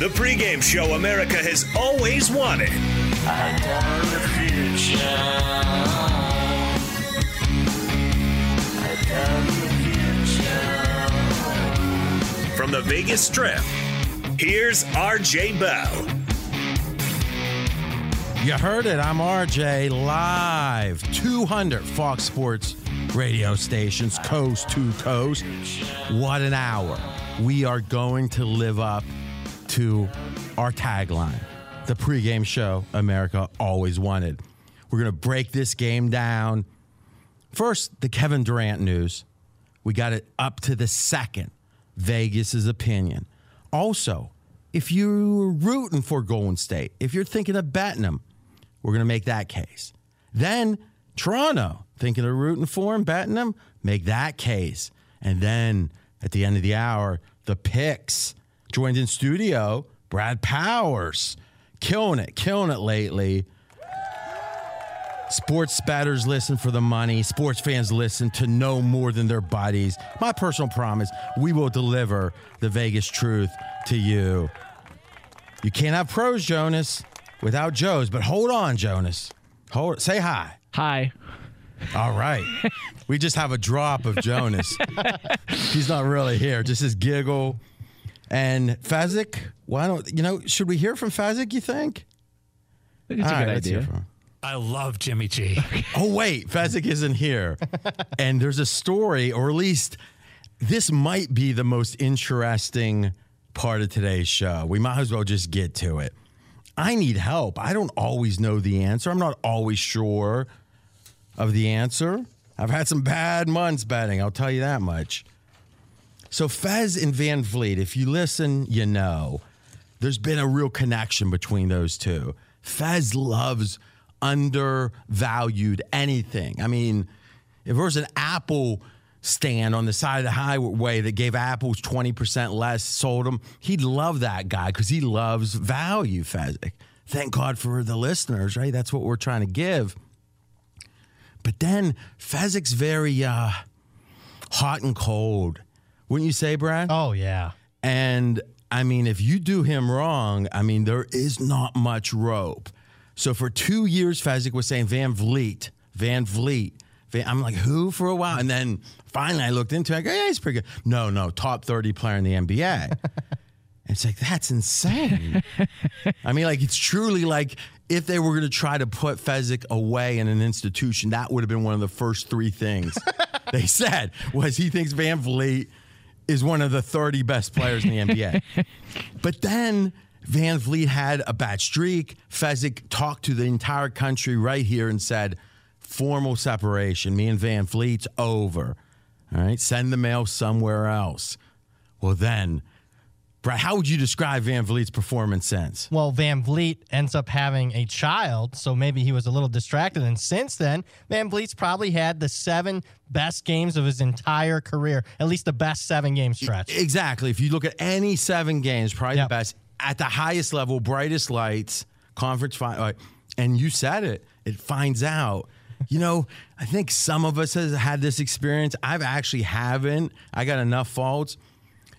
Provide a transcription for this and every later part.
The pregame show America has always wanted. From the Vegas Strip, here's RJ Bell. You heard it. I'm RJ live. 200 Fox Sports radio stations, coast to coast. What an hour. We are going to live up to our tagline the pregame show America always wanted. We're going to break this game down. First, the Kevin Durant news. We got it up to the second. Vegas's opinion. Also, if you're rooting for Golden State, if you're thinking of betting them, we're going to make that case. Then Toronto, thinking of rooting for them, betting them, make that case. And then at the end of the hour, the picks. Joined in studio, Brad Powers. Killing it, killing it lately. Sports spatters listen for the money. Sports fans listen to no more than their bodies. My personal promise we will deliver the Vegas truth to you. You can't have pros, Jonas, without Joe's, but hold on, Jonas. Hold say hi. Hi. All right. we just have a drop of Jonas. He's not really here, just his giggle. And Fezzik, why don't you know? Should we hear from Fezzik? You think? I think it's a good right, idea. from. I love Jimmy G. Oh wait, Fezzik isn't here, and there's a story, or at least this might be the most interesting part of today's show. We might as well just get to it. I need help. I don't always know the answer. I'm not always sure of the answer. I've had some bad months betting. I'll tell you that much. So Fez and VanVleet, if you listen, you know, there's been a real connection between those two. Fez loves undervalued anything. I mean, if there was an Apple stand on the side of the highway that gave apples 20% less, sold them, he'd love that guy because he loves value, Fezzik. Thank God for the listeners, right? That's what we're trying to give. But then Fezzik's very uh, hot and cold. Wouldn't you say, Brad? Oh yeah. And I mean, if you do him wrong, I mean, there is not much rope. So for two years, Fezzik was saying VanVleet, Van Vliet, Van- I'm like, who for a while? And then finally I looked into it. I go, yeah, he's pretty good. No, no, top 30 player in the NBA. and it's like, that's insane. I mean, like, it's truly like if they were going to try to put Fezzik away in an institution, that would have been one of the first three things they said was he thinks VanVleet is one of the 30 best players in the NBA. but then VanVleet had a bad streak. Fezzik talked to the entire country right here and said, formal separation. Me and VanVleet's over. All right, send the mail somewhere else. Well, then, Brad, how would you describe VanVleet's performance since? Well, VanVleet ends up having a child, so maybe he was a little distracted. And since then, VanVleet's probably had the seven best games of his entire career, at least the best seven game stretch. Exactly. If you look at any seven games, probably Yep. the best at the highest level, brightest lights, conference final, uh, and you said it. It finds out. You know, I think some of us has had this experience. I've actually haven't. I got enough faults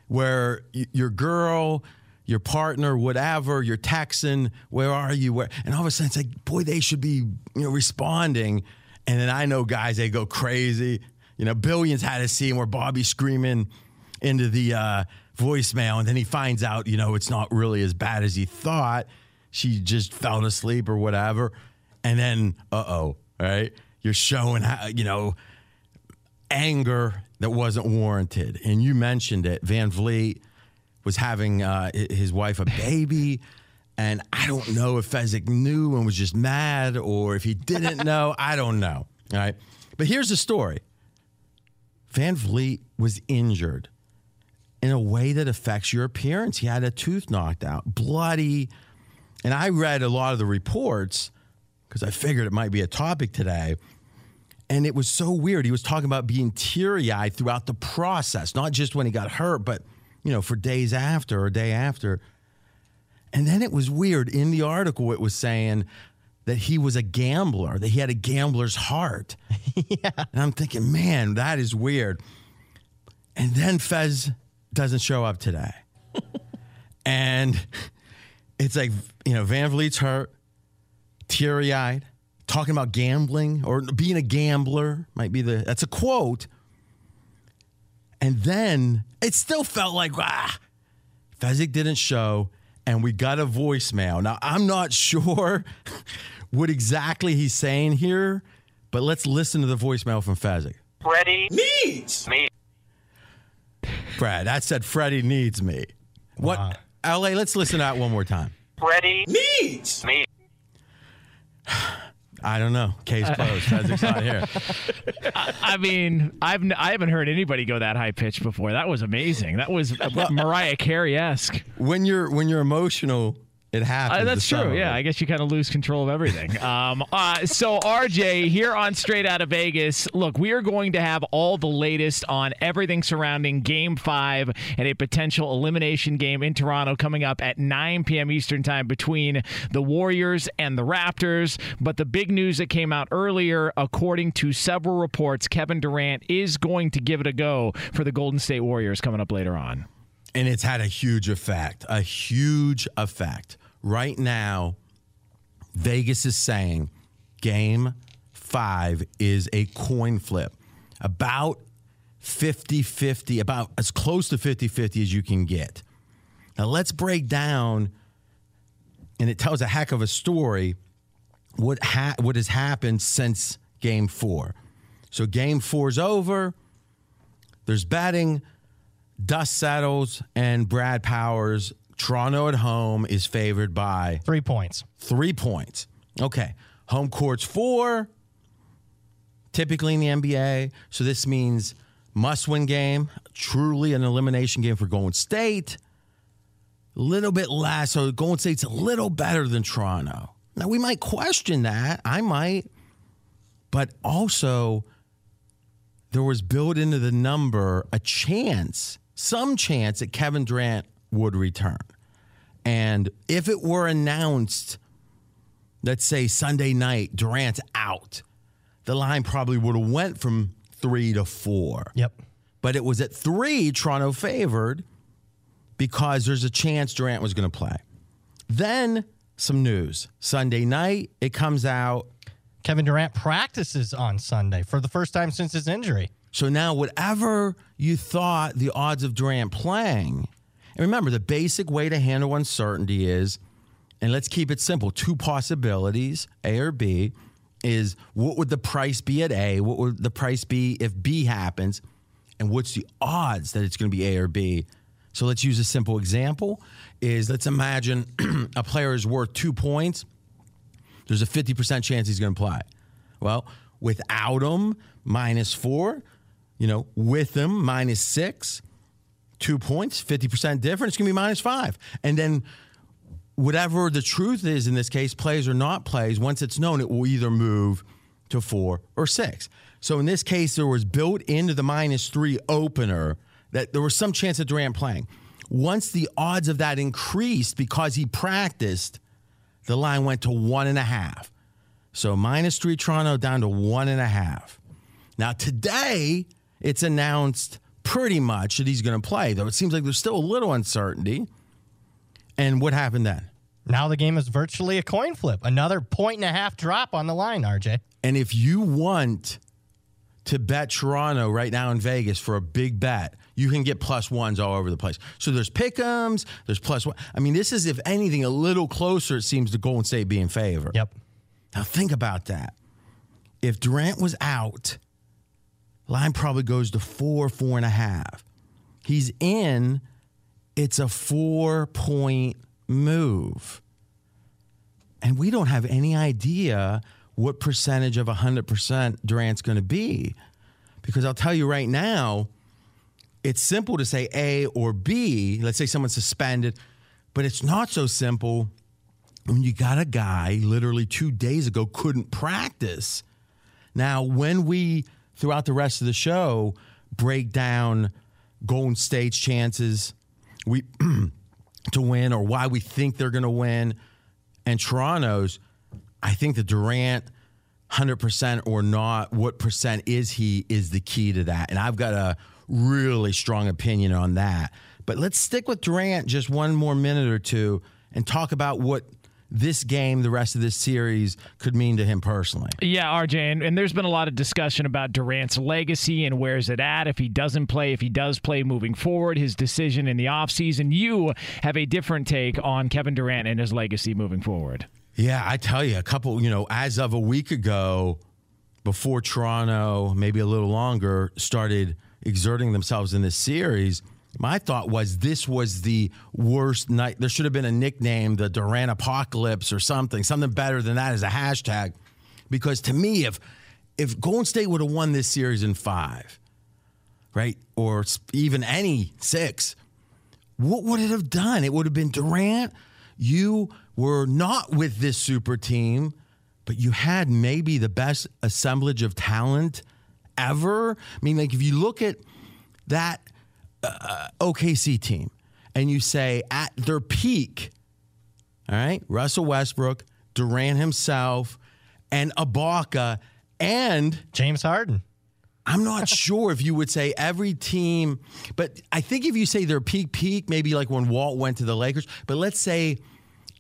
where y- your girl, your partner, whatever, you're texting, where are you? Where and all of a sudden it's like, boy, they should be, you know, responding. And then I know guys, they go crazy. You know, Billions had a scene where Bobby's screaming into the uh, voicemail, and then he finds out, you know, it's not really as bad as he thought. She just fell asleep or whatever. And then, uh oh, right? You're showing how, you know, anger that wasn't warranted. And you mentioned it. VanVleet was having uh, his wife a baby. And I don't know if Fezzik knew and was just mad or if he didn't know. I don't know. All right. But here's the story VanVleet was injured in a way that affects your appearance. He had a tooth knocked out, bloody. And I read a lot of the reports because I figured it might be a topic today. And it was so weird. He was talking about being teary eyed throughout the process, not just when he got hurt, but, you know, for days after or day after. And then it was weird. In the article, it was saying that he was a gambler, that he had a gambler's heart. yeah. And I'm thinking, man, that is weird. And then Fez doesn't show up today. and it's like, you know, VanVleet's hurt, teary eyed, talking about gambling or being a gambler might be the, that's a quote. And then it still felt like, ah, Fezzik didn't show, and we got a voicemail. Now, I'm not sure what exactly he's saying here, but let's listen to the voicemail from Fezzik. Freddie needs me. Brad, that said Freddie needs me. What? LA, let's listen to that one more time. Freddie needs me. I don't know. Case uh, closed. Fezzik's not here. I mean, I've n- I haven't heard anybody go that high pitch before. That was amazing. That was Mariah Carey esque. When you're when you're emotional, it happens. Uh, that's true. Yeah. I guess you kind of lose control of everything. Um, uh, so, RJ, here on Straight Out of Vegas, look, we are going to have all the latest on everything surrounding Game 5 and a potential elimination game in Toronto coming up at 9 p.m. Eastern Time between the Warriors and the Raptors. But the big news that came out earlier, according to several reports, Kevin Durant is going to give it a go for the Golden State Warriors coming up later on. and it's had a huge effect, a huge effect. Right now, Vegas is saying game five is a coin flip. About 50 50, about as close to 50 50 as you can get. Now, let's break down, and it tells a heck of a story what, ha- what has happened since game four. So, game four's over. There's batting, dust settles and Brad Powers, Toronto at home is favored by Three points. three points. Okay. Home court's four, typically in the NBA. So this means must win game, truly an elimination game for Golden State. A little bit less. So Golden State's a little better than Toronto. Now, we might question that. I might. But also, there was built into the number a chance, some chance that Kevin Durant would return. And if it were announced, let's say Sunday night, Durant's out, the line probably would have went from three to four. Yep. But it was at three, Toronto favored because there's a chance Durant was going to play. Then some news. Sunday night, it comes out Kevin Durant practices on Sunday for the first time since his injury. So now, whatever you thought the odds of Durant playing, and remember, the basic way to handle uncertainty is, and let's keep it simple two possibilities, A or B, is what would the price be at A? What would the price be if B happens? And what's the odds that it's going to be A or B? So let's use a simple example is let's imagine a player is worth two points. There's a 50% chance he's going to play. Well, without him, minus four. You know, with him, minus six. Two points, 50% difference, it's going to be minus five. And then whatever the truth is in this case, plays or not plays, once it's known, it will either move to four or six. So in this case, there was built into the minus three opener that there was some chance of Durant playing. Once the odds of that increased because he practiced, the line went to one and a half. So minus three Toronto down to one and a half. Now today, it's announced pretty much that he's going to play, though it seems like there's still a little uncertainty. And what happened then? Now the game is virtually a coin flip. Another point and a half drop on the line, RJ. And if you want to bet Toronto right now in Vegas for a big bet, you can get plus ones all over the place. So there's pickums, there's plus one. I mean, this is, if anything, a little closer, it seems, to Golden State being favored. Yep. Now think about that. If Durant was out, line probably goes to four, four and a half. He's in, it's a four point move. And we don't have any idea what percentage of 100% Durant's going to be. Because I'll tell you right now, it's simple to say A or B. Let's say someone's suspended, but it's not so simple when you got a guy literally two days ago couldn't practice. Now, when we, throughout the rest of the show, break down Golden State's chances we to win or why we think they're going to win and Toronto's, I think the Durant 100% or not, what percent is he is the key to that. And I've got a really strong opinion on that. But let's stick with Durant just one more minute or two and talk about what this game, the rest of this series, could mean to him personally. Yeah, RJ, and, and, there's been a lot of discussion about Durant's legacy and where's it at if he doesn't play, if he does play moving forward, his decision in the offseason. You have a different take on Kevin Durant and his legacy moving forward. Yeah, I tell you, a couple, you know, as of a week ago, before Toronto, maybe a little longer, started exerting themselves in this series – my thought was this was the worst night. There should have been a nickname, the Durant Apocalypse or something, something better than that as a hashtag. Because to me, if if Golden State would have won this series in five, right, or even any six, what would it have done? It would have been Durant. You were not with this super team, but you had maybe the best assemblage of talent ever. I mean, like if you look at that uh, OKC team and you say at their peak, all right, Russell Westbrook, Durant himself, and Ibaka, and James Harden. I'm not sure if you would say every team, but I think if you say their peak, peak, maybe like when Wilt went to the Lakers, but let's say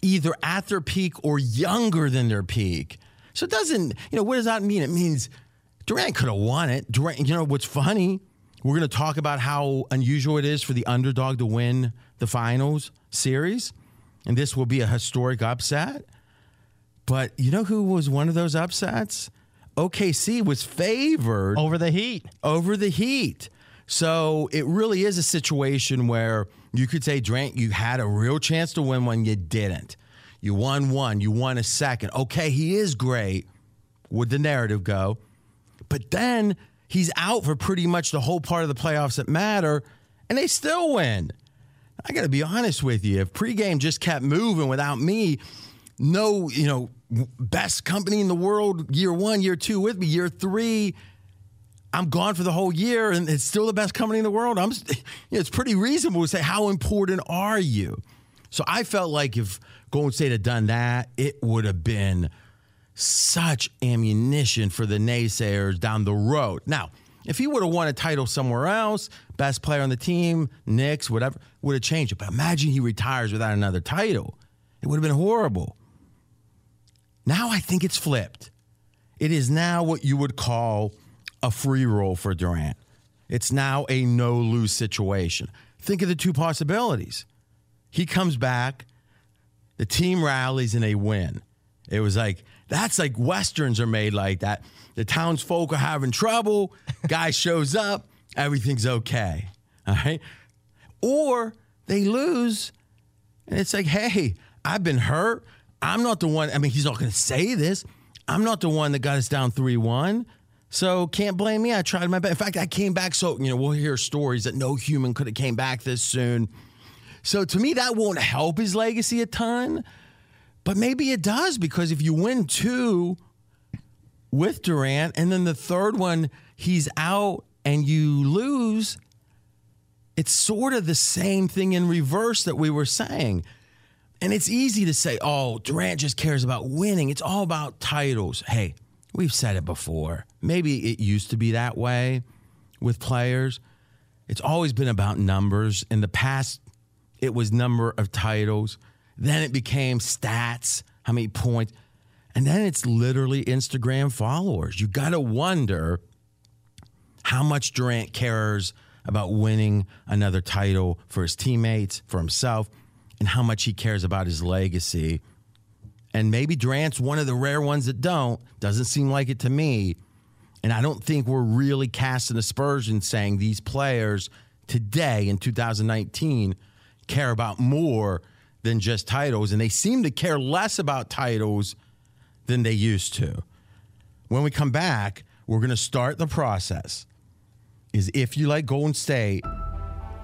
either at their peak or younger than their peak. So it doesn't, you know, what does that mean? It means Durant could have won it. Durant, you know, what's funny we're going to talk about how unusual it is for the underdog to win the finals series. And this will be a historic upset. But you know who was one of those upsets? OKC was favored over the Heat. Over the Heat. So it really is a situation where you could say, Durant, you had a real chance to win one, you didn't. You won one, you won a second. Okay, he is great. Would the narrative go? But then He's out for pretty much the whole part of the playoffs that matter, and they still win. I got to be honest with you. If pregame just kept moving without me, no, you know, best company in the world year one, year two with me, year three, I'm gone for the whole year and it's still the best company in the world. I'm, it's pretty reasonable to say, how important are you? So I felt like if Golden State had done that, it would have been such ammunition for the naysayers down the road. Now, if he would have won a title somewhere else, best player on the team, Knicks, whatever, would have changed it. But imagine he retires without another title. It would have been horrible. Now I think it's flipped. it is now what you would call a free roll for Durant. It's now a no lose situation. Think of the two possibilities. He comes back, the team rallies, and they win. It was like, that's like Westerns are made like that. The townsfolk are having trouble, guy shows up, everything's okay. All right. Or they lose, and it's like, hey, I've been hurt. I'm not the one. I mean, he's not going to say this. I'm not the one that got us down 3 1. So can't blame me. I tried my best. In fact, I came back so, you know, we'll hear stories that no human could have came back this soon. So to me, that won't help his legacy a ton. But maybe it does because if you win two with Durant and then the third one, he's out and you lose, it's sort of the same thing in reverse that we were saying. And it's easy to say, oh, Durant just cares about winning. It's all about titles. Hey, we've said it before. Maybe it used to be that way with players. It's always been about numbers. In the past, it was number of titles. Then it became stats, how many points. And then it's literally Instagram followers. You got to wonder how much Durant cares about winning another title for his teammates, for himself, and how much he cares about his legacy. And maybe Durant's one of the rare ones that don't. Doesn't seem like it to me. And I don't think we're really casting aspersions saying these players today in 2019 care about more than just titles. And they seem to care less about titles than they used to. When we come back, we're going to start the process. Is if you like Golden State,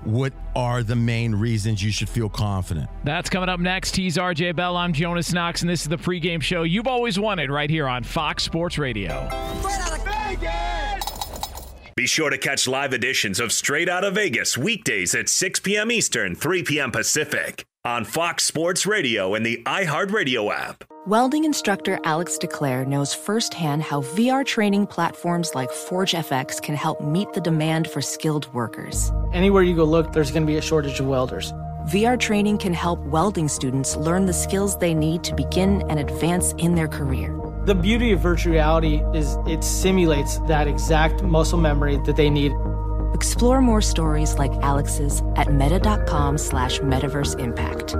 what are the main reasons you should feel confident? That's coming up next. He's RJ Bell. I'm Jonas Knox, and this is the pregame show you've always wanted right here on Fox Sports Radio. Straight out of Vegas! Be sure to catch live editions of Straight Out of Vegas weekdays at 6 p.m. Eastern, 3 p.m. Pacific on Fox Sports Radio and the iHeartRadio app. Welding instructor Alex DeClaire knows firsthand how VR training platforms like ForgeFX can help meet the demand for skilled workers. Anywhere you go look, there's going to be a shortage of welders. VR training can help welding students learn the skills they need to begin and advance in their career. The beauty of virtual reality is it simulates that exact muscle memory that they need. Explore more stories like Alex's at meta.com slash metaverse impact.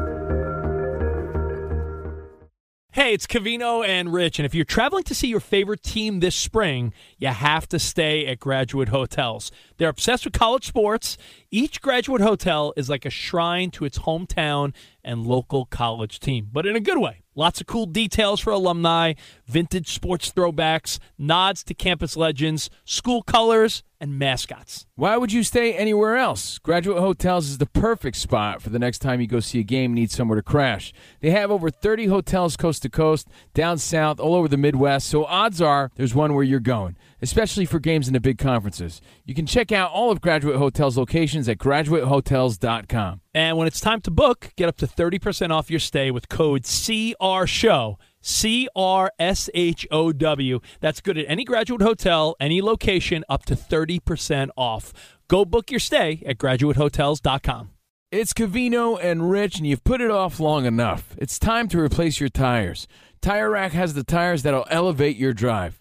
Hey, it's Covino and Rich, and if you're traveling to see your favorite team this spring, you have to stay at Graduate Hotels. They're obsessed with college sports. Each Graduate Hotel is like a shrine to its hometown and local college team, but in a good way. Lots of cool details for alumni, vintage sports throwbacks, nods to campus legends, school colors, and mascots. Why would you stay anywhere else? Graduate Hotels is the perfect spot for the next time you go see a game and need somewhere to crash. They have over 30 hotels coast to coast, down south, all over the Midwest, so odds are there's one where you're going, especially for games in the big conferences. You can check out all of Graduate Hotels locations at graduatehotels.com. And when it's time to book, get up to 30% off your stay with code CRSHOW. C R S H O W. That's good at any graduate hotel, any location, up to 30% off. Go book your stay at graduatehotels.com. It's Covino and Rich, and you've put it off long enough. It's time to replace your tires. Tire Rack has the tires that'll elevate your drive.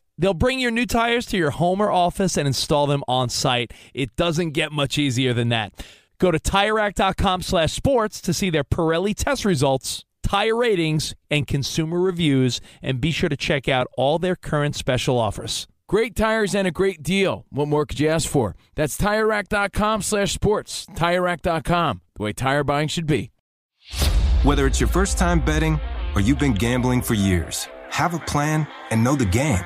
They'll bring your new tires to your home or office and install them on site. It doesn't get much easier than that. Go to TireRack.com slash sports to see their Pirelli test results tire ratings, and consumer reviews, and be sure to check out all their current special offers. Great tires and a great deal. What more could you ask for? That's TireRack.com slash sports. TireRack.com, the way tire buying should be. Whether it's your first time betting or you've been gambling for years, have a plan and know the game.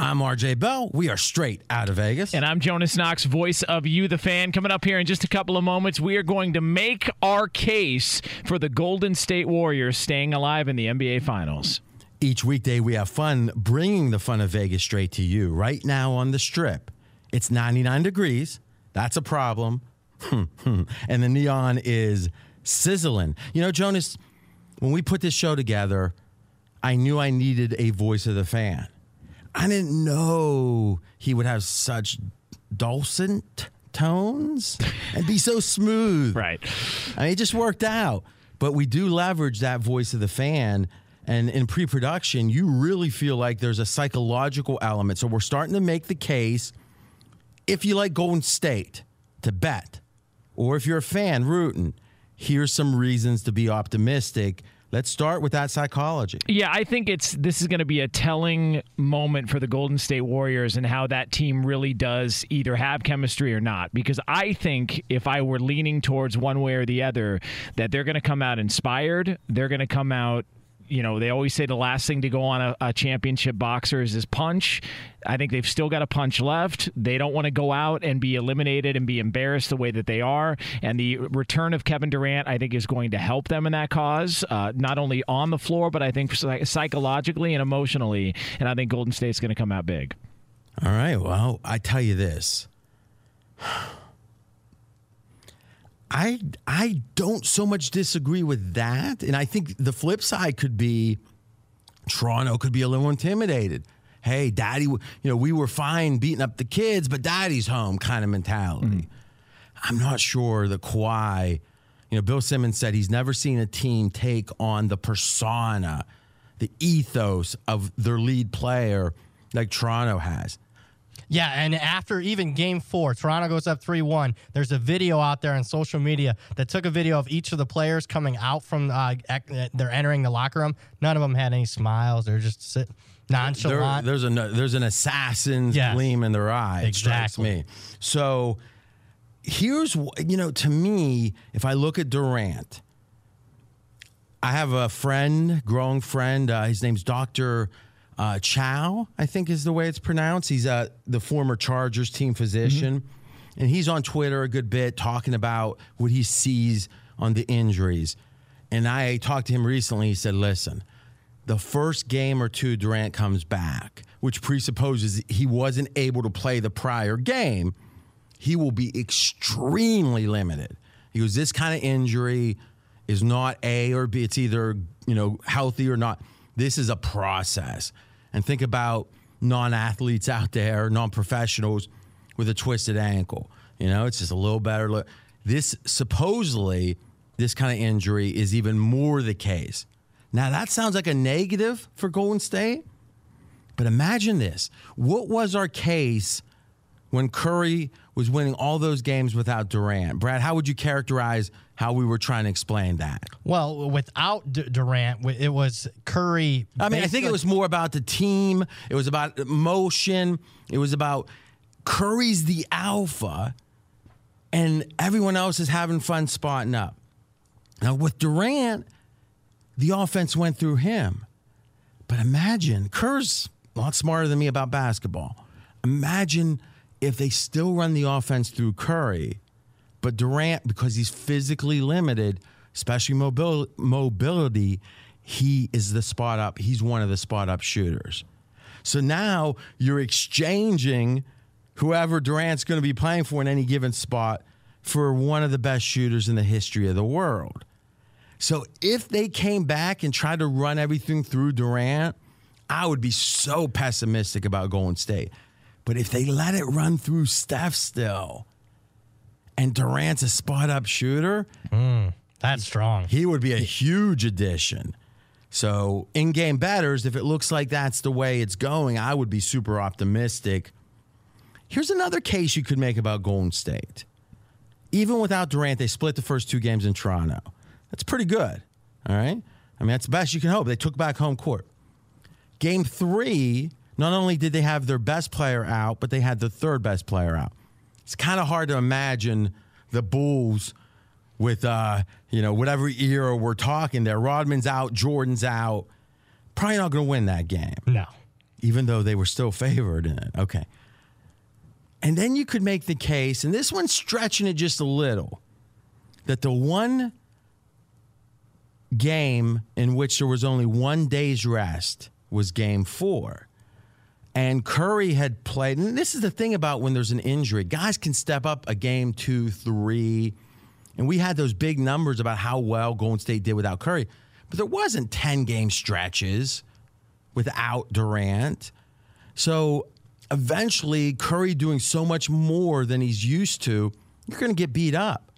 I'm RJ Bell. We are straight out of Vegas. And I'm Jonas Knox, voice of You, the fan. Coming up here in just a couple of moments, we are going to make our case for the Golden State Warriors staying alive in the NBA Finals. Each weekday, we have fun bringing the fun of Vegas straight to you. Right now on the strip, it's 99 degrees. That's a problem. and the neon is sizzling. You know, Jonas, when we put this show together, I knew I needed a voice of the fan. I didn't know he would have such dulcet tones and be so smooth. Right. I mean, it just worked out. But we do leverage that voice of the fan. And in pre production, you really feel like there's a psychological element. So we're starting to make the case if you like Golden State to bet, or if you're a fan rooting, here's some reasons to be optimistic. Let's start with that psychology. Yeah, I think it's this is going to be a telling moment for the Golden State Warriors and how that team really does either have chemistry or not. Because I think if I were leaning towards one way or the other, that they're going to come out inspired. They're going to come out you know, they always say the last thing to go on a, a, championship boxer is his punch. I think they've still got a punch left. They don't want to go out and be eliminated and be embarrassed the way that they are. And the return of Kevin Durant, I think, is going to help them in that cause, uh, not only on the floor, but I think psychologically and emotionally. And I think Golden State's going to come out big. All right. Well, I tell you this. I I don't so much disagree with that, and I think the flip side could be Toronto could be a little intimidated. Hey, daddy, you know we were fine beating up the kids, but daddy's home kind of mentality. Mm-hmm. I'm not sure the Kawhi. You know, Bill Simmons said he's never seen a team take on the persona, the ethos of their lead player like Toronto has. Yeah, and after even game four, Toronto goes up 3 1. There's a video out there on social media that took a video of each of the players coming out from, uh, they're entering the locker room. None of them had any smiles. They're just sitting nonchalant. There, there's, a, there's an assassin's yes. gleam in their eye. Exactly. me. So here's, you know, to me, if I look at Durant, I have a friend, growing friend. Uh, his name's Dr uh, Chao, I think is the way it's pronounced. He's uh, the former Chargers team physician. Mm-hmm. And he's on Twitter a good bit talking about what he sees on the injuries. And I talked to him recently. He said, listen, the first game or two Durant comes back, which presupposes he wasn't able to play the prior game, he will be extremely limited. He goes, this kind of injury is not A or B. It's either, you know, healthy or not. This is a process and think about non athletes out there, non professionals with a twisted ankle. You know, it's just a little better. Look. This supposedly, this kind of injury is even more the case. Now, that sounds like a negative for Golden State, but imagine this. What was our case when Curry was winning all those games without Durant? Brad, how would you characterize how we were trying to explain that. Well, without D- Durant, it was Curry. I mean, I think it was more about the team. It was about motion. It was about Curry's the alpha, and everyone else is having fun spotting up. Now with Durant, the offense went through him. But imagine Kerr's a lot smarter than me about basketball. Imagine if they still run the offense through Curry but Durant, because he's physically limited, especially mobil- mobility, he is the spot up. He's one of the spot up shooters. So now you're exchanging whoever Durant's going to be playing for in any given spot for one of the best shooters in the history of the world. So if they came back and tried to run everything through Durant, I would be so pessimistic about Golden State. But if they let it run through Steph still, and Durant's a spot up shooter, mm, that's strong. He would be a huge addition. So, in game batters, if it looks like that's the way it's going, I would be super optimistic. Here's another case you could make about Golden State. Even without Durant, they split the first two games in Toronto. That's pretty good. All right. I mean, that's the best you can hope. They took back home court. Game three, not only did they have their best player out, but they had the third best player out. It's kind of hard to imagine the Bulls with uh, you know whatever era we're talking there. Rodman's out, Jordan's out. Probably not going to win that game. No. Even though they were still favored in it. Okay. And then you could make the case, and this one's stretching it just a little, that the one game in which there was only one day's rest was game four. And Curry had played, and this is the thing about when there's an injury, guys can step up a game two, three. And we had those big numbers about how well Golden State did without Curry. But there wasn't 10 game stretches without Durant. So eventually, Curry doing so much more than he's used to, you're going to get beat up.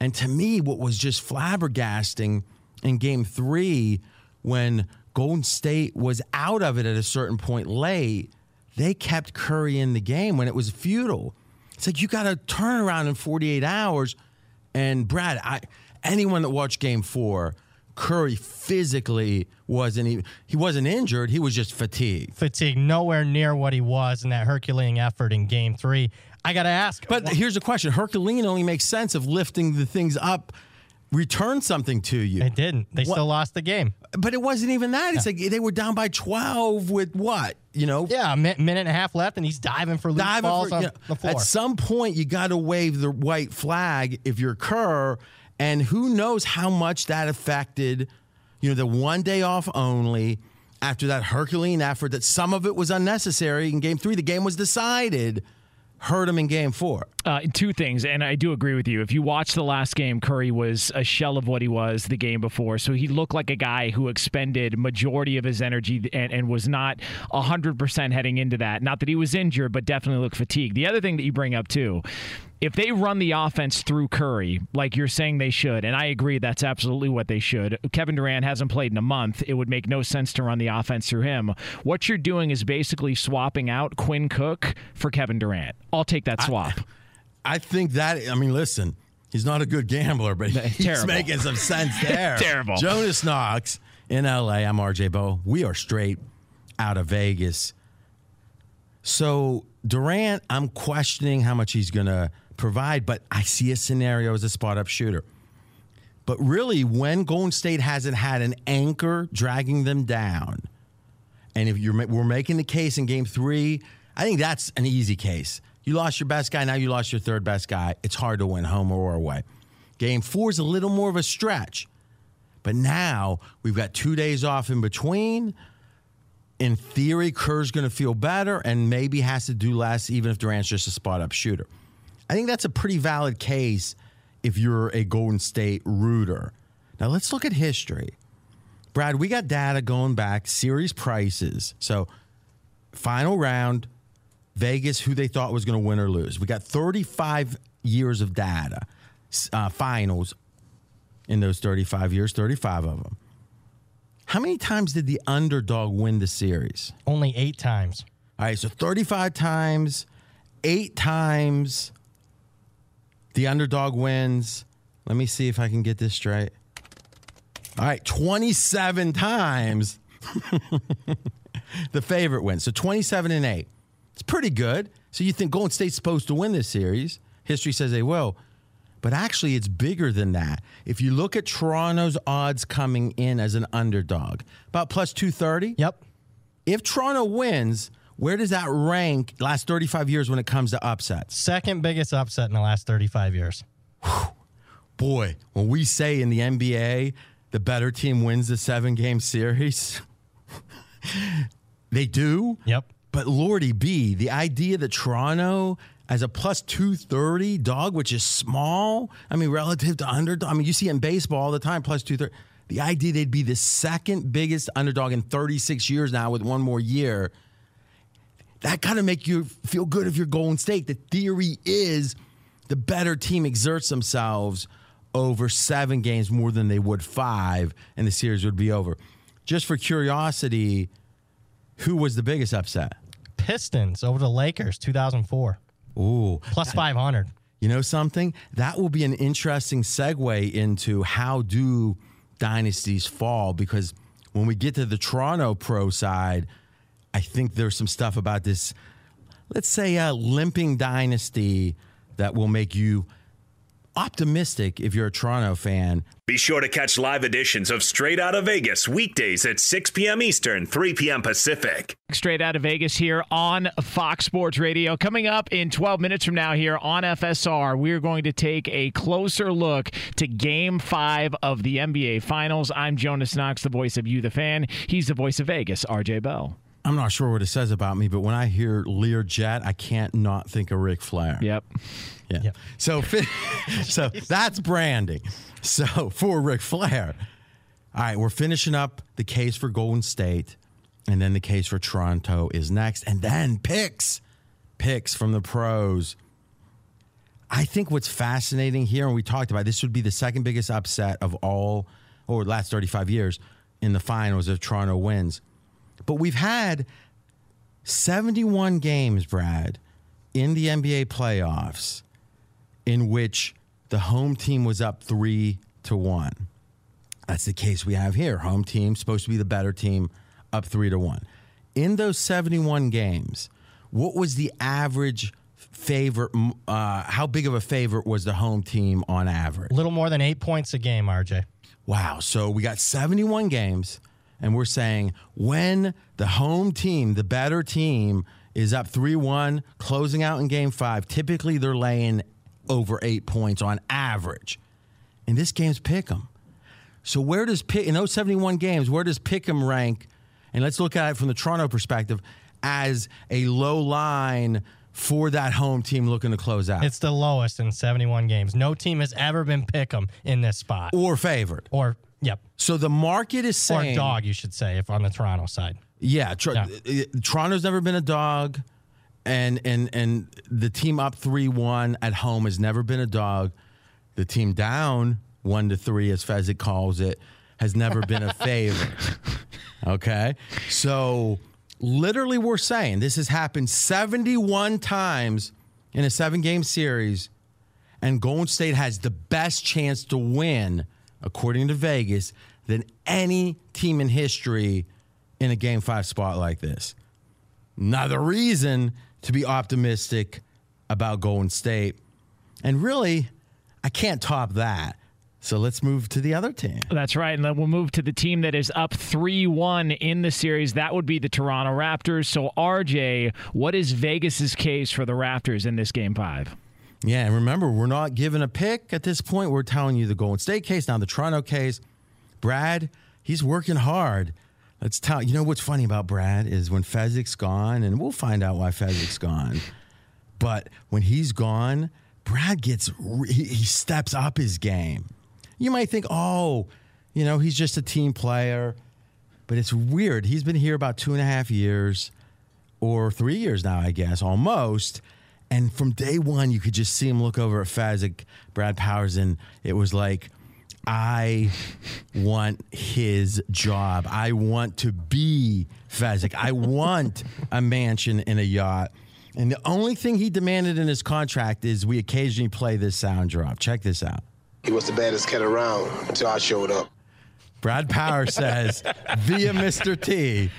And to me, what was just flabbergasting in game three when Golden State was out of it at a certain point late, they kept Curry in the game when it was futile. It's like you got to turn around in 48 hours. And Brad, I, anyone that watched game four, Curry physically wasn't even, he wasn't injured. He was just fatigued. Fatigue, nowhere near what he was in that Herculean effort in game three. I got to ask. But here's the question Herculean only makes sense of lifting the things up, return something to you. They didn't. They What- still lost the game. But it wasn't even that. It's like they were down by 12 with what? You know? Yeah, a minute and a half left, and he's diving for loose diving balls for- on you know, the floor. At some point, you got to wave the white flag if you're Kerr, and who knows how much that affected, you know, the one day off only after that Herculean effort. That some of it was unnecessary in Game Three. The game was decided. Hurt him in Game Four. Uh, two things, and I do agree with you. If you watch the last game, Curry was a shell of what he was the game before. So he looked like a guy who expended majority of his energy and, and was not 100% heading into that. Not that he was injured, but definitely looked fatigued. The other thing that you bring up, too, if they run the offense through Curry, like you're saying they should, and I agree that's absolutely what they should. Kevin Durant hasn't played in a month. It would make no sense to run the offense through him. What you're doing is basically swapping out Quinn Cook for Kevin Durant. I'll take that swap. I think that. I mean, listen, he's not a good gambler, but he's Terrible. making some sense there. Terrible. Jonas Knox in LA. I'm RJ Bell. We are straight out of Vegas. So Durant, I'm questioning how much he's going to provide, but I see a scenario as a spot up shooter. But really, when Golden State hasn't had an anchor dragging them down, and if you're we're making the case in Game Three, I think that's an easy case. You lost your best guy, now you lost your third best guy. It's hard to win home or away. Game Four is a little more of a stretch, but now we've got two days off in between. In theory, Kerr's going to feel better and maybe has to do less, even if Durant's just a spot up shooter. I think that's a pretty valid case if you're a Golden State rooter. Now let's look at history. Brad, we got data going back, series prices. So, final round, Vegas, who they thought was going to win or lose. We got 35 years of data, uh, finals in those 35 years, 35 of them. How many times did the underdog win the series? Only eight times. All right, so 35 times, eight times the underdog wins. Let me see if I can get this straight. All right, 27 times the favorite wins. So 27 and 8. It's pretty good. So you think Golden State's supposed to win this series. History says they will. But actually, it's bigger than that. If you look at Toronto's odds coming in as an underdog, about plus 230. Yep. If Toronto wins, where does that rank last 35 years when it comes to upsets? Second biggest upset in the last 35 years. Boy, when we say in the NBA the better team wins the seven game series, they do. Yep. But Lordy B, the idea that Toronto as a plus 230 dog, which is small, I mean, relative to underdog, I mean, you see it in baseball all the time, plus 230. The idea they'd be the second biggest underdog in 36 years now with one more year, that kind of make you feel good if you're Golden State. The theory is the better team exerts themselves over seven games more than they would five, and the series would be over. Just for curiosity, who was the biggest upset? Pistons over the Lakers, 2004. Ooh. Plus 500. You know something? That will be an interesting segue into how do dynasties fall because when we get to the Toronto pro side, I think there's some stuff about this let's say, a limping dynasty that will make you optimistic if you're a Toronto fan. Be sure to catch live editions of Straight Out of Vegas weekdays at 6 p.m. Eastern, 3 p.m. Pacific. Straight out of Vegas here on Fox Sports Radio. Coming up in 12 minutes from now here on FSR, we're going to take a closer look to game five of the NBA Finals. I'm Jonas Knox, the voice of You, the fan. He's the voice of Vegas, RJ Bell. I'm not sure what it says about me, but when I hear Learjet, I can't not think of Ric Flair. Yep. Yeah. So, so that's branding. So for Ric Flair, all right, we're finishing up the case for Golden State, and then the case for Toronto is next, and then picks, picks from the pros. I think what's fascinating here, and we talked about this, would be the second biggest upset of all, or last 35 years in the finals if Toronto wins. But we've had 71 games, Brad, in the NBA playoffs in which the home team was up three to one. That's the case we have here. Home team supposed to be the better team, up three to one. In those 71 games, what was the average favorite? Uh, how big of a favorite was the home team on average? A little more than eight points a game, RJ. Wow. So we got 71 games, and we're saying when the home team, the better team, is up 3 1, closing out in game five, typically they're laying over eight points on average. And this game's Pick'em. So where does Pick in those 71 games, where does Pick'em rank? And let's look at it from the Toronto perspective as a low line for that home team looking to close out. It's the lowest in 71 games. No team has ever been Pick'em in this spot. Or favored. Or yep. So the market is saying or dog, you should say, if on the Toronto side. Yeah, tr- yeah. Toronto's never been a dog and and and the team up three one at home has never been a dog. The team down one to three, as Fezzik calls it, has never been a favorite. Okay, so literally, we're saying this has happened seventy one times in a seven game series, and Golden State has the best chance to win, according to Vegas, than any team in history in a game five spot like this. Another reason to be optimistic about Golden State. And really, I can't top that. So let's move to the other team. That's right. And then we'll move to the team that is up 3 1 in the series. That would be the Toronto Raptors. So, RJ, what is Vegas's case for the Raptors in this game five? Yeah, and remember, we're not giving a pick at this point. We're telling you the Golden State case, now the Toronto case. Brad, he's working hard Let's tell you know what's funny about Brad is when Fezzik's gone, and we'll find out why Fezzik's gone. But when he's gone, Brad gets he, he steps up his game. You might think, oh, you know, he's just a team player, but it's weird. He's been here about two and a half years, or three years now, I guess, almost. And from day one, you could just see him look over at Fezzik, Brad Powers, and it was like, I want his job. I want to be Fezzik. I want a mansion and a yacht. And the only thing he demanded in his contract is we occasionally play this sound drop. Check this out. He was the baddest cat around until I showed up. Brad Power says via Mr. T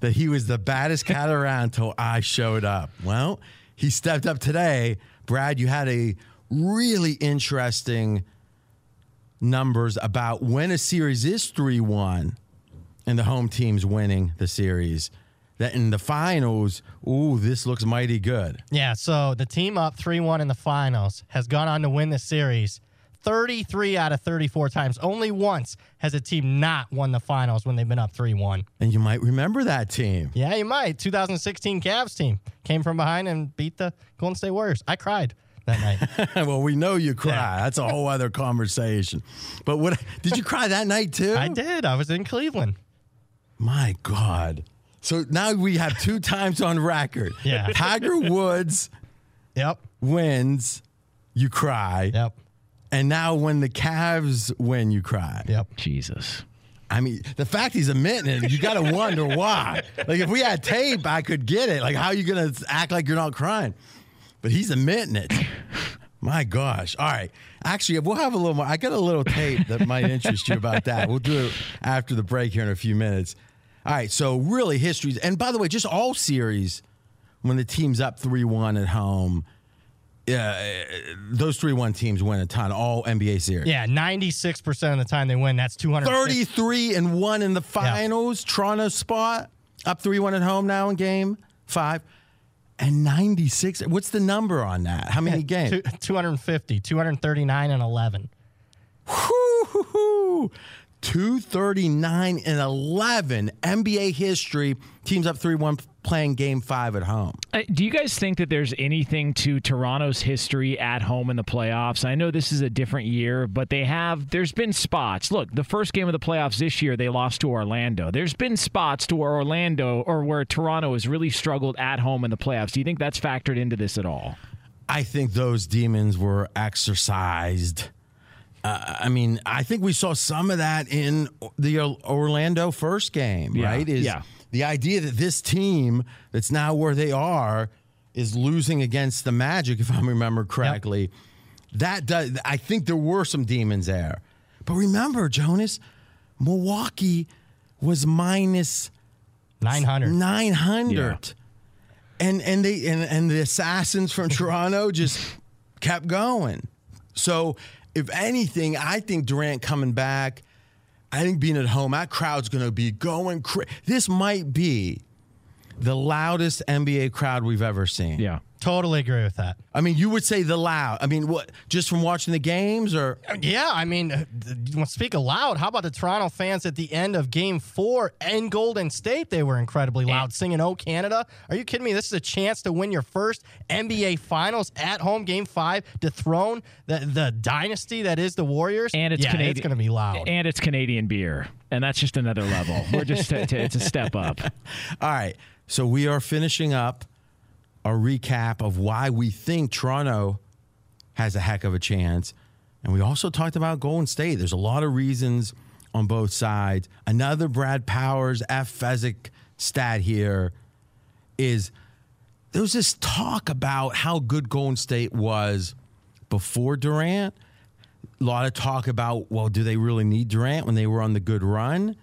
that he was the baddest cat around until I showed up. Well, he stepped up today. Brad, you had a really interesting numbers about when a series is 3 1 and the home team's winning the series. That in the finals, ooh, this looks mighty good. Yeah, so the team up 3 1 in the finals has gone on to win the series 33 out of 34 times. Only once has a team not won the finals when they've been up 3 1. And you might remember that team. Yeah, you might. 2016 Cavs team came from behind and beat the Golden State Warriors. I cried that night. well, we know you cry. Yeah. That's a whole other conversation. But what did you cry that night too? I did. I was in Cleveland. My God. So now we have two times on record. Yeah. Tiger Woods yep. wins, you cry. Yep. And now when the Cavs win, you cry. Yep. Jesus. I mean, the fact he's admitting it, you got to wonder why. Like, if we had tape, I could get it. Like, how are you going to act like you're not crying? but he's admitting it. My gosh. All right. Actually, we'll have a little more. I got a little tape that might interest you about that. We'll do it after the break here in a few minutes. All right. So, really, histories. And by the way, just all series when the team's up 3 1 at home, yeah, uh, those 3 1 teams win a ton, all NBA series. Yeah, 96% of the time they win. That's 200. 33 and 1 in the finals. Toronto spot up 3 1 at home now in game five. And 96. What's the number on that? How many Yeah, games? two- 250, 239 and 11. Whoo! 239 and 11 NBA history. Teams up 3 1 playing game five at home. Uh, do you guys think that there's anything to Toronto's history at home in the playoffs? I know this is a different year, but they have, there's been spots. Look, the first game of the playoffs this year, they lost to Orlando. There's been spots to where Orlando or where Toronto has really struggled at home in the playoffs. Do you think that's factored into this at all? I think those demons were exercised. Uh, I mean, I think we saw some of that in the Orlando first game, Yeah, right? Is yeah. The idea that this team that's now where they are is losing against the Magic, if I remember correctly. That does. I think there were some demons there, but remember, Jonas, Milwaukee was minus 900. 900. And and they and, and the assassins from Toronto just kept going. So if anything, I think Durant coming back, I think being at home, that crowd's going to be going crazy. This might be the loudest NBA crowd we've ever seen. Yeah. Totally agree with that. I mean, you would say the loud. I mean, what? Just from watching the games, or Yeah, I mean, uh, you want to speak aloud. How about the Toronto fans at the end of Game Four in Golden State? They were incredibly loud, singing "Oh Canada." Are you kidding me? This is a chance to win your first NBA Finals at home. Game Five, dethrone the the dynasty that is the Warriors. And it's yeah, Canadian. it's going to be loud. And it's Canadian beer. And that's just another level. We're just, it's a step up. All right. So we are finishing up a recap of why we think Toronto has a heck of a chance. And we also talked about Golden State. There's a lot of reasons on both sides. Another Brad Powers, F. Fezzik stat here is there was this talk about how good Golden State was before Durant. A lot of talk about, well, do they really need Durant when they were on the good run?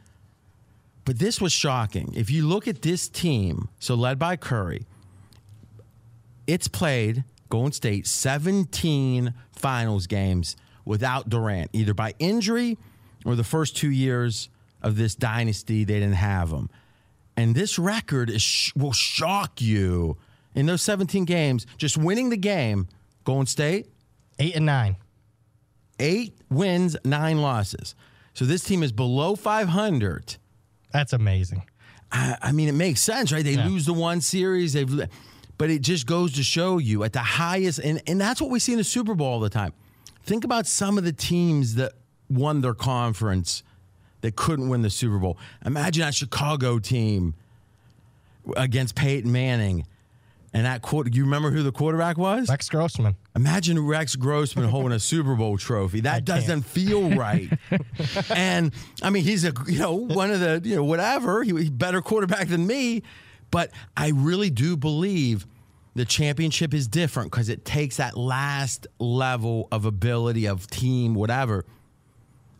But this was shocking. If you look at this team, so led by Curry, it's played Golden State 17 finals games without Durant, either by injury or the first two years of this dynasty, they didn't have him. And this record is will shock you. In those 17 games, just winning the game, Golden State, eight and nine. Eight wins, nine losses. So this team is below 500. That's amazing. I, I mean, it makes sense, right? They Yeah. lose the one series, they've, but it just goes to show you at the highest, and, and that's what we see in the Super Bowl all the time. Think about some of the teams that won their conference that couldn't win the Super Bowl. Imagine that Chicago team against Peyton Manning. And that quarter, you remember who the quarterback was? Rex Grossman. Imagine Rex Grossman holding a Super Bowl trophy. That doesn't feel right. and I mean, he's a you know one of the you know whatever. He, he's a better quarterback than me, but I really do believe the championship is different because it takes that last level of ability of team whatever.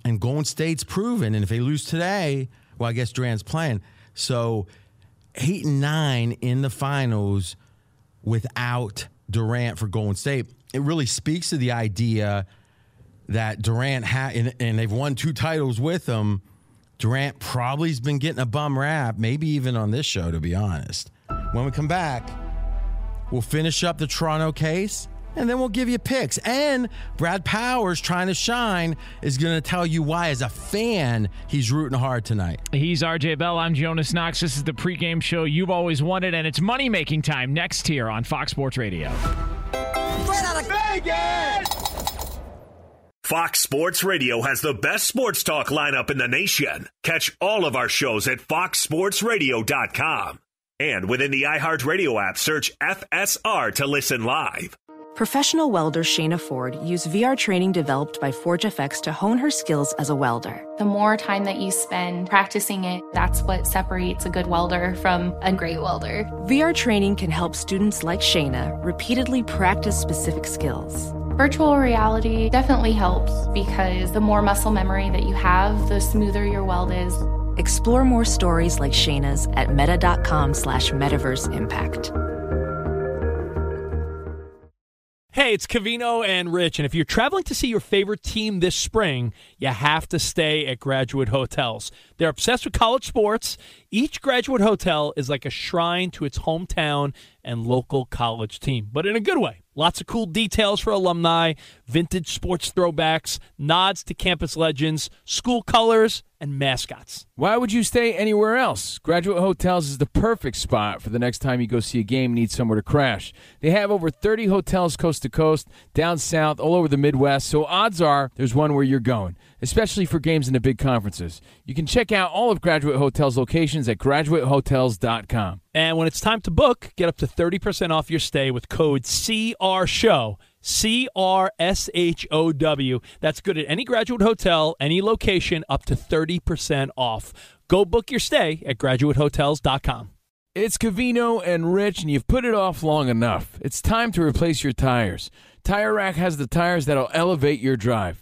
And Golden State's proven, and if they lose today, well, I guess Durant's playing. So eight and nine in the finals without Durant for Golden State. It really speaks to the idea that Durant and, and they've won two titles with him. Durant probably has been getting a bum rap, maybe even on this show, to be honest. When we come back, we'll finish up the Toronto case. And then we'll give you picks. And Brad Powers, trying to shine, is going to tell you why, as a fan, he's rooting hard tonight. He's RJ Bell. I'm Jonas Knox. This is the pregame show you've always wanted, and it's money making time next here on Fox Sports Radio. Straight out of Vegas! Fox Sports Radio has the best sports talk lineup in the nation. Catch all of our shows at foxsportsradio.com. And within the iHeartRadio app, search FSR to listen live. Professional welder Shayna Ford used VR training developed by ForgeFX to hone her skills as a welder. The more time that you spend practicing it, that's what separates a good welder from a great welder. VR training can help students like Shayna repeatedly practice specific skills. Virtual reality definitely helps because the more muscle memory that you have, the smoother your weld is. Explore more stories like Shayna's at meta.com slash metaverse impact. Hey, it's Covino and Rich, and if you're traveling to see your favorite team this spring, you have to stay at graduate hotels. They're obsessed with college sports. Each Graduate Hotel is like a shrine to its hometown and local college team, but in a good way. Lots of cool details for alumni, vintage sports throwbacks, nods to campus legends, school colors, and mascots. Why would you stay anywhere else? Graduate Hotels is the perfect spot for the next time you go see a game and need somewhere to crash. They have over 30 hotels coast to coast, down south, all over the Midwest, so odds are there's one where you're going, especially for games in the big conferences. You can check out all of Graduate Hotels locations at graduatehotels.com. And when it's time to book, get up to 30% off your stay with code CRSHOW. C R S H O W. That's good at any graduate hotel, any location, up to 30% off. Go book your stay at graduatehotels.com. It's Covino and Rich, and you've put it off long enough. It's time to replace your tires. Tire Rack has the tires that'll elevate your drive.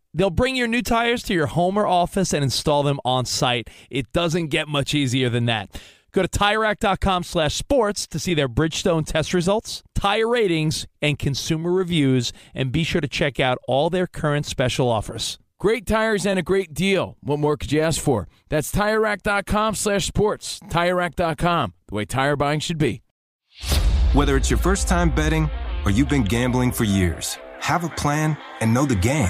They'll bring your new tires to your home or office and install them on site. It doesn't get much easier than that. Go to TireRack.com slash sports to see their Bridgestone test results, tire ratings, and consumer reviews, and be sure to check out all their current special offers. Great tires and a great deal. What more could you ask for? That's TireRack.com slash sports. TireRack.com, the way tire buying should be. Whether it's your first time betting or you've been gambling for years, have a plan and know the game.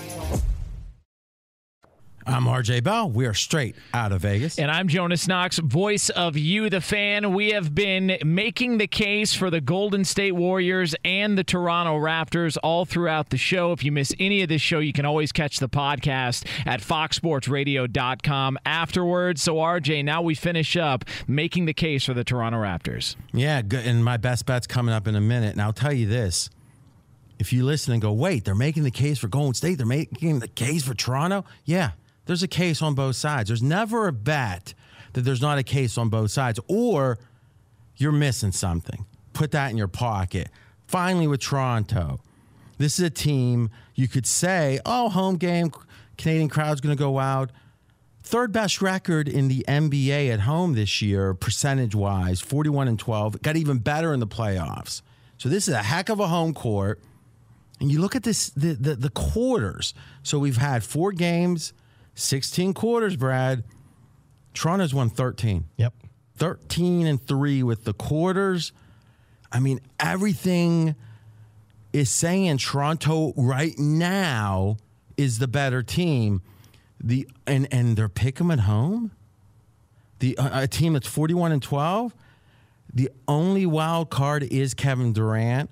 I'm RJ Bell. We are straight out of Vegas. And I'm Jonas Knox, voice of You, the fan. We have been making the case for the Golden State Warriors and the Toronto Raptors all throughout the show. If you miss any of this show, you can always catch the podcast at foxsportsradio.com afterwards. So, RJ, now we finish up making the case for the Toronto Raptors. Yeah, good. And my best bet's coming up in a minute. And I'll tell you this if you listen and go, wait, they're making the case for Golden State, they're making the case for Toronto. Yeah, there's a case on both sides. There's never a bet that there's not a case on both sides, or you're missing something. Put that in your pocket. Finally, with Toronto, this is a team you could say, oh, home game, Canadian crowd's going to go out. Third best record in the NBA at home this year, percentage wise, 41 and 12. Got even better in the playoffs. So this is a heck of a home court. And you look at this, the, the, the quarters. So we've had four games, 16 quarters, Brad. Toronto's won 13. Yep. 13 and 3 with the quarters. I mean, everything is saying Toronto right now is the better team. The and and they're picking them at home. The a team that's 41 and 12. The only wild card is Kevin Durant.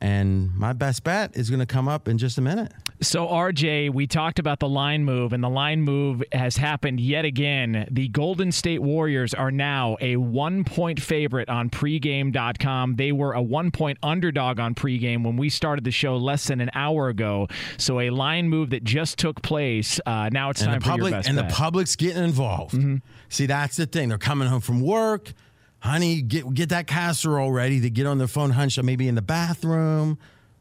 And my best bet is going to come up in just a minute. So, RJ, we talked about the line move, and the line move has happened yet again. The Golden State Warriors are now a one point favorite on pregame.com. They were a one point underdog on pregame when we started the show less than an hour ago. So, a line move that just took place. Uh, now it's and time the public, for your best And bet. the public's getting involved. Mm-hmm. See, that's the thing. They're coming home from work. Honey, get get that casserole ready to get on their phone, hunch maybe in the bathroom.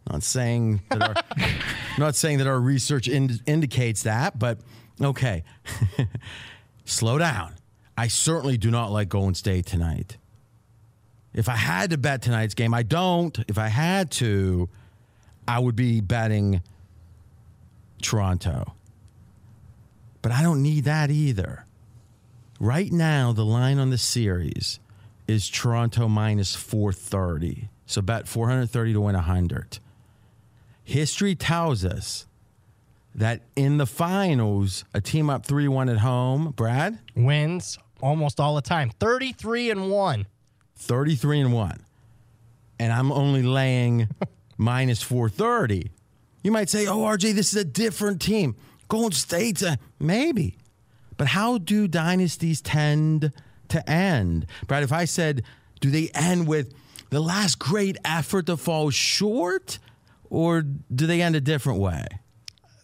Not saying that our not saying that our research in, indicates that, but okay. Slow down. I certainly do not like Golden State tonight. If I had to bet tonight's game, I don't. If I had to, I would be betting Toronto. But I don't need that either. Right now, the line on the series is Toronto minus 430. So bet 430 to win 100. History tells us that in the finals, a team up 3 1 at home, Brad? Wins almost all the time. 33 and 1 33 and 1, and I'm only laying minus 430, you might say, oh, RJ, this is a different team. Golden State's a maybe. But how do dynasties tend to end? Brad, if I said, do they end with the last great effort to fall short, or do they end a different way?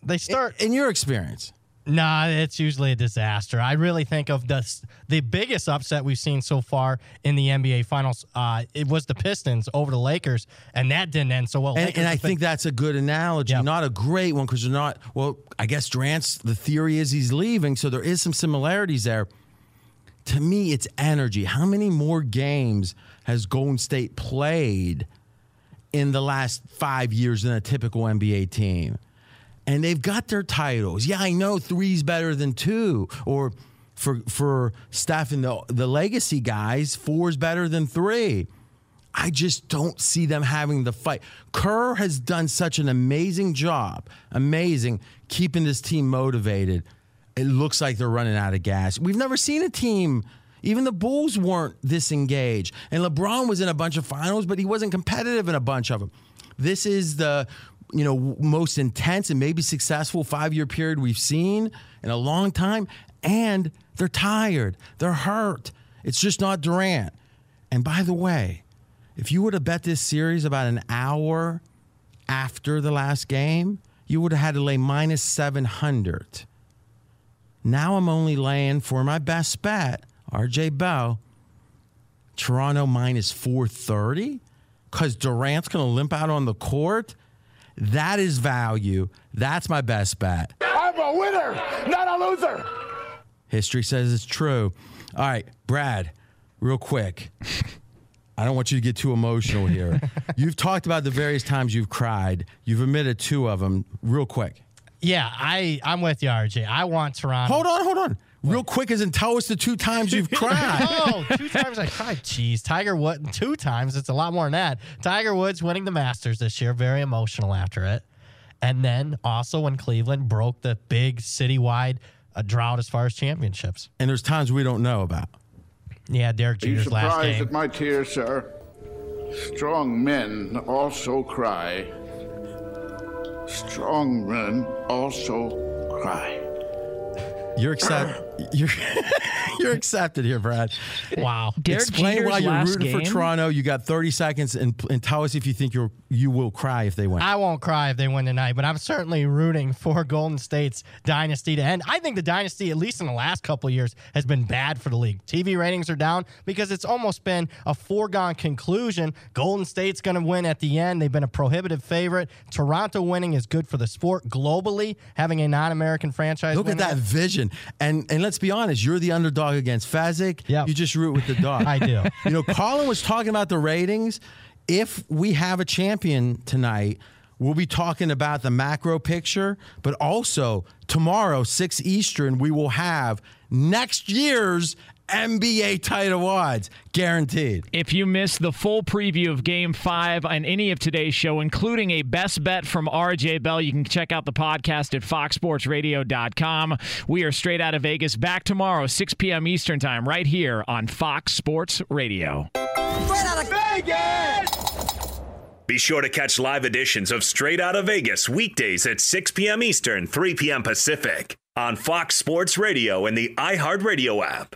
They start in, in your experience. Nah, it's usually a disaster. I really think of the the biggest upset we've seen so far in the NBA Finals. Uh, it was the Pistons over the Lakers, and that didn't end so well. And, and I think that's a good analogy, yep. not a great one because they're not. Well, I guess Durant's. The theory is he's leaving, so there is some similarities there. To me, it's energy. How many more games has Golden State played in the last five years than a typical NBA team? and they've got their titles. Yeah, I know three's better than two, or for for Steph and the the legacy guys, four's better than three. I just don't see them having the fight. Kerr has done such an amazing job, amazing keeping this team motivated. It looks like they're running out of gas. We've never seen a team. Even the Bulls weren't this engaged. And LeBron was in a bunch of finals, but he wasn't competitive in a bunch of them. This is the you know, most intense and maybe successful five year period we've seen in a long time. And they're tired, they're hurt. It's just not Durant. And by the way, if you would have bet this series about an hour after the last game, you would have had to lay minus 700. Now I'm only laying for my best bet, RJ Bell, Toronto minus 430 because Durant's going to limp out on the court that is value. That's my best bet. I'm a winner, not a loser. History says it's true. All right, Brad, real quick. I don't want you to get too emotional here. you've talked about the various times you've cried. You've admitted two of them. Real quick. Yeah, I I'm with you, RJ. I want Toronto. Hold on, hold on. Real quick as in tell us the two times you've cried. oh, two times I cried. Jeez, Tiger Woods two times. It's a lot more than that. Tiger Woods winning the Masters this year, very emotional after it. And then also when Cleveland broke the big citywide uh, drought as far as championships. And there's times we don't know about. Yeah, Derek Jeter's last game. at my tears, sir? Strong men also cry. Strong men also cry. You're accept, you're you're accepted here, Brad. Wow. Derek Explain Jeter's why you're rooting game? for Toronto. You got 30 seconds, and, and tell us if you think you're you will cry if they win. I won't cry if they win tonight, but I'm certainly rooting for Golden State's dynasty to end. I think the dynasty, at least in the last couple of years, has been bad for the league. TV ratings are down because it's almost been a foregone conclusion. Golden State's going to win at the end. They've been a prohibitive favorite. Toronto winning is good for the sport globally. Having a non-American franchise. Look at that vision, and and let's be honest, you're the underdog against Fezzik. Yep. You just root with the dog. I do. You know, Colin was talking about the ratings. If we have a champion tonight, we'll be talking about the macro picture, but also tomorrow, 6 Eastern, we will have next year's NBA title odds guaranteed. If you missed the full preview of Game 5 on any of today's show, including a best bet from RJ Bell, you can check out the podcast at foxsportsradio.com. We are straight out of Vegas back tomorrow, 6 p.m. Eastern Time, right here on Fox Sports Radio. Straight out of Vegas! Be sure to catch live editions of Straight Out of Vegas weekdays at 6 p.m. Eastern, 3 p.m. Pacific on Fox Sports Radio and the iHeartRadio app.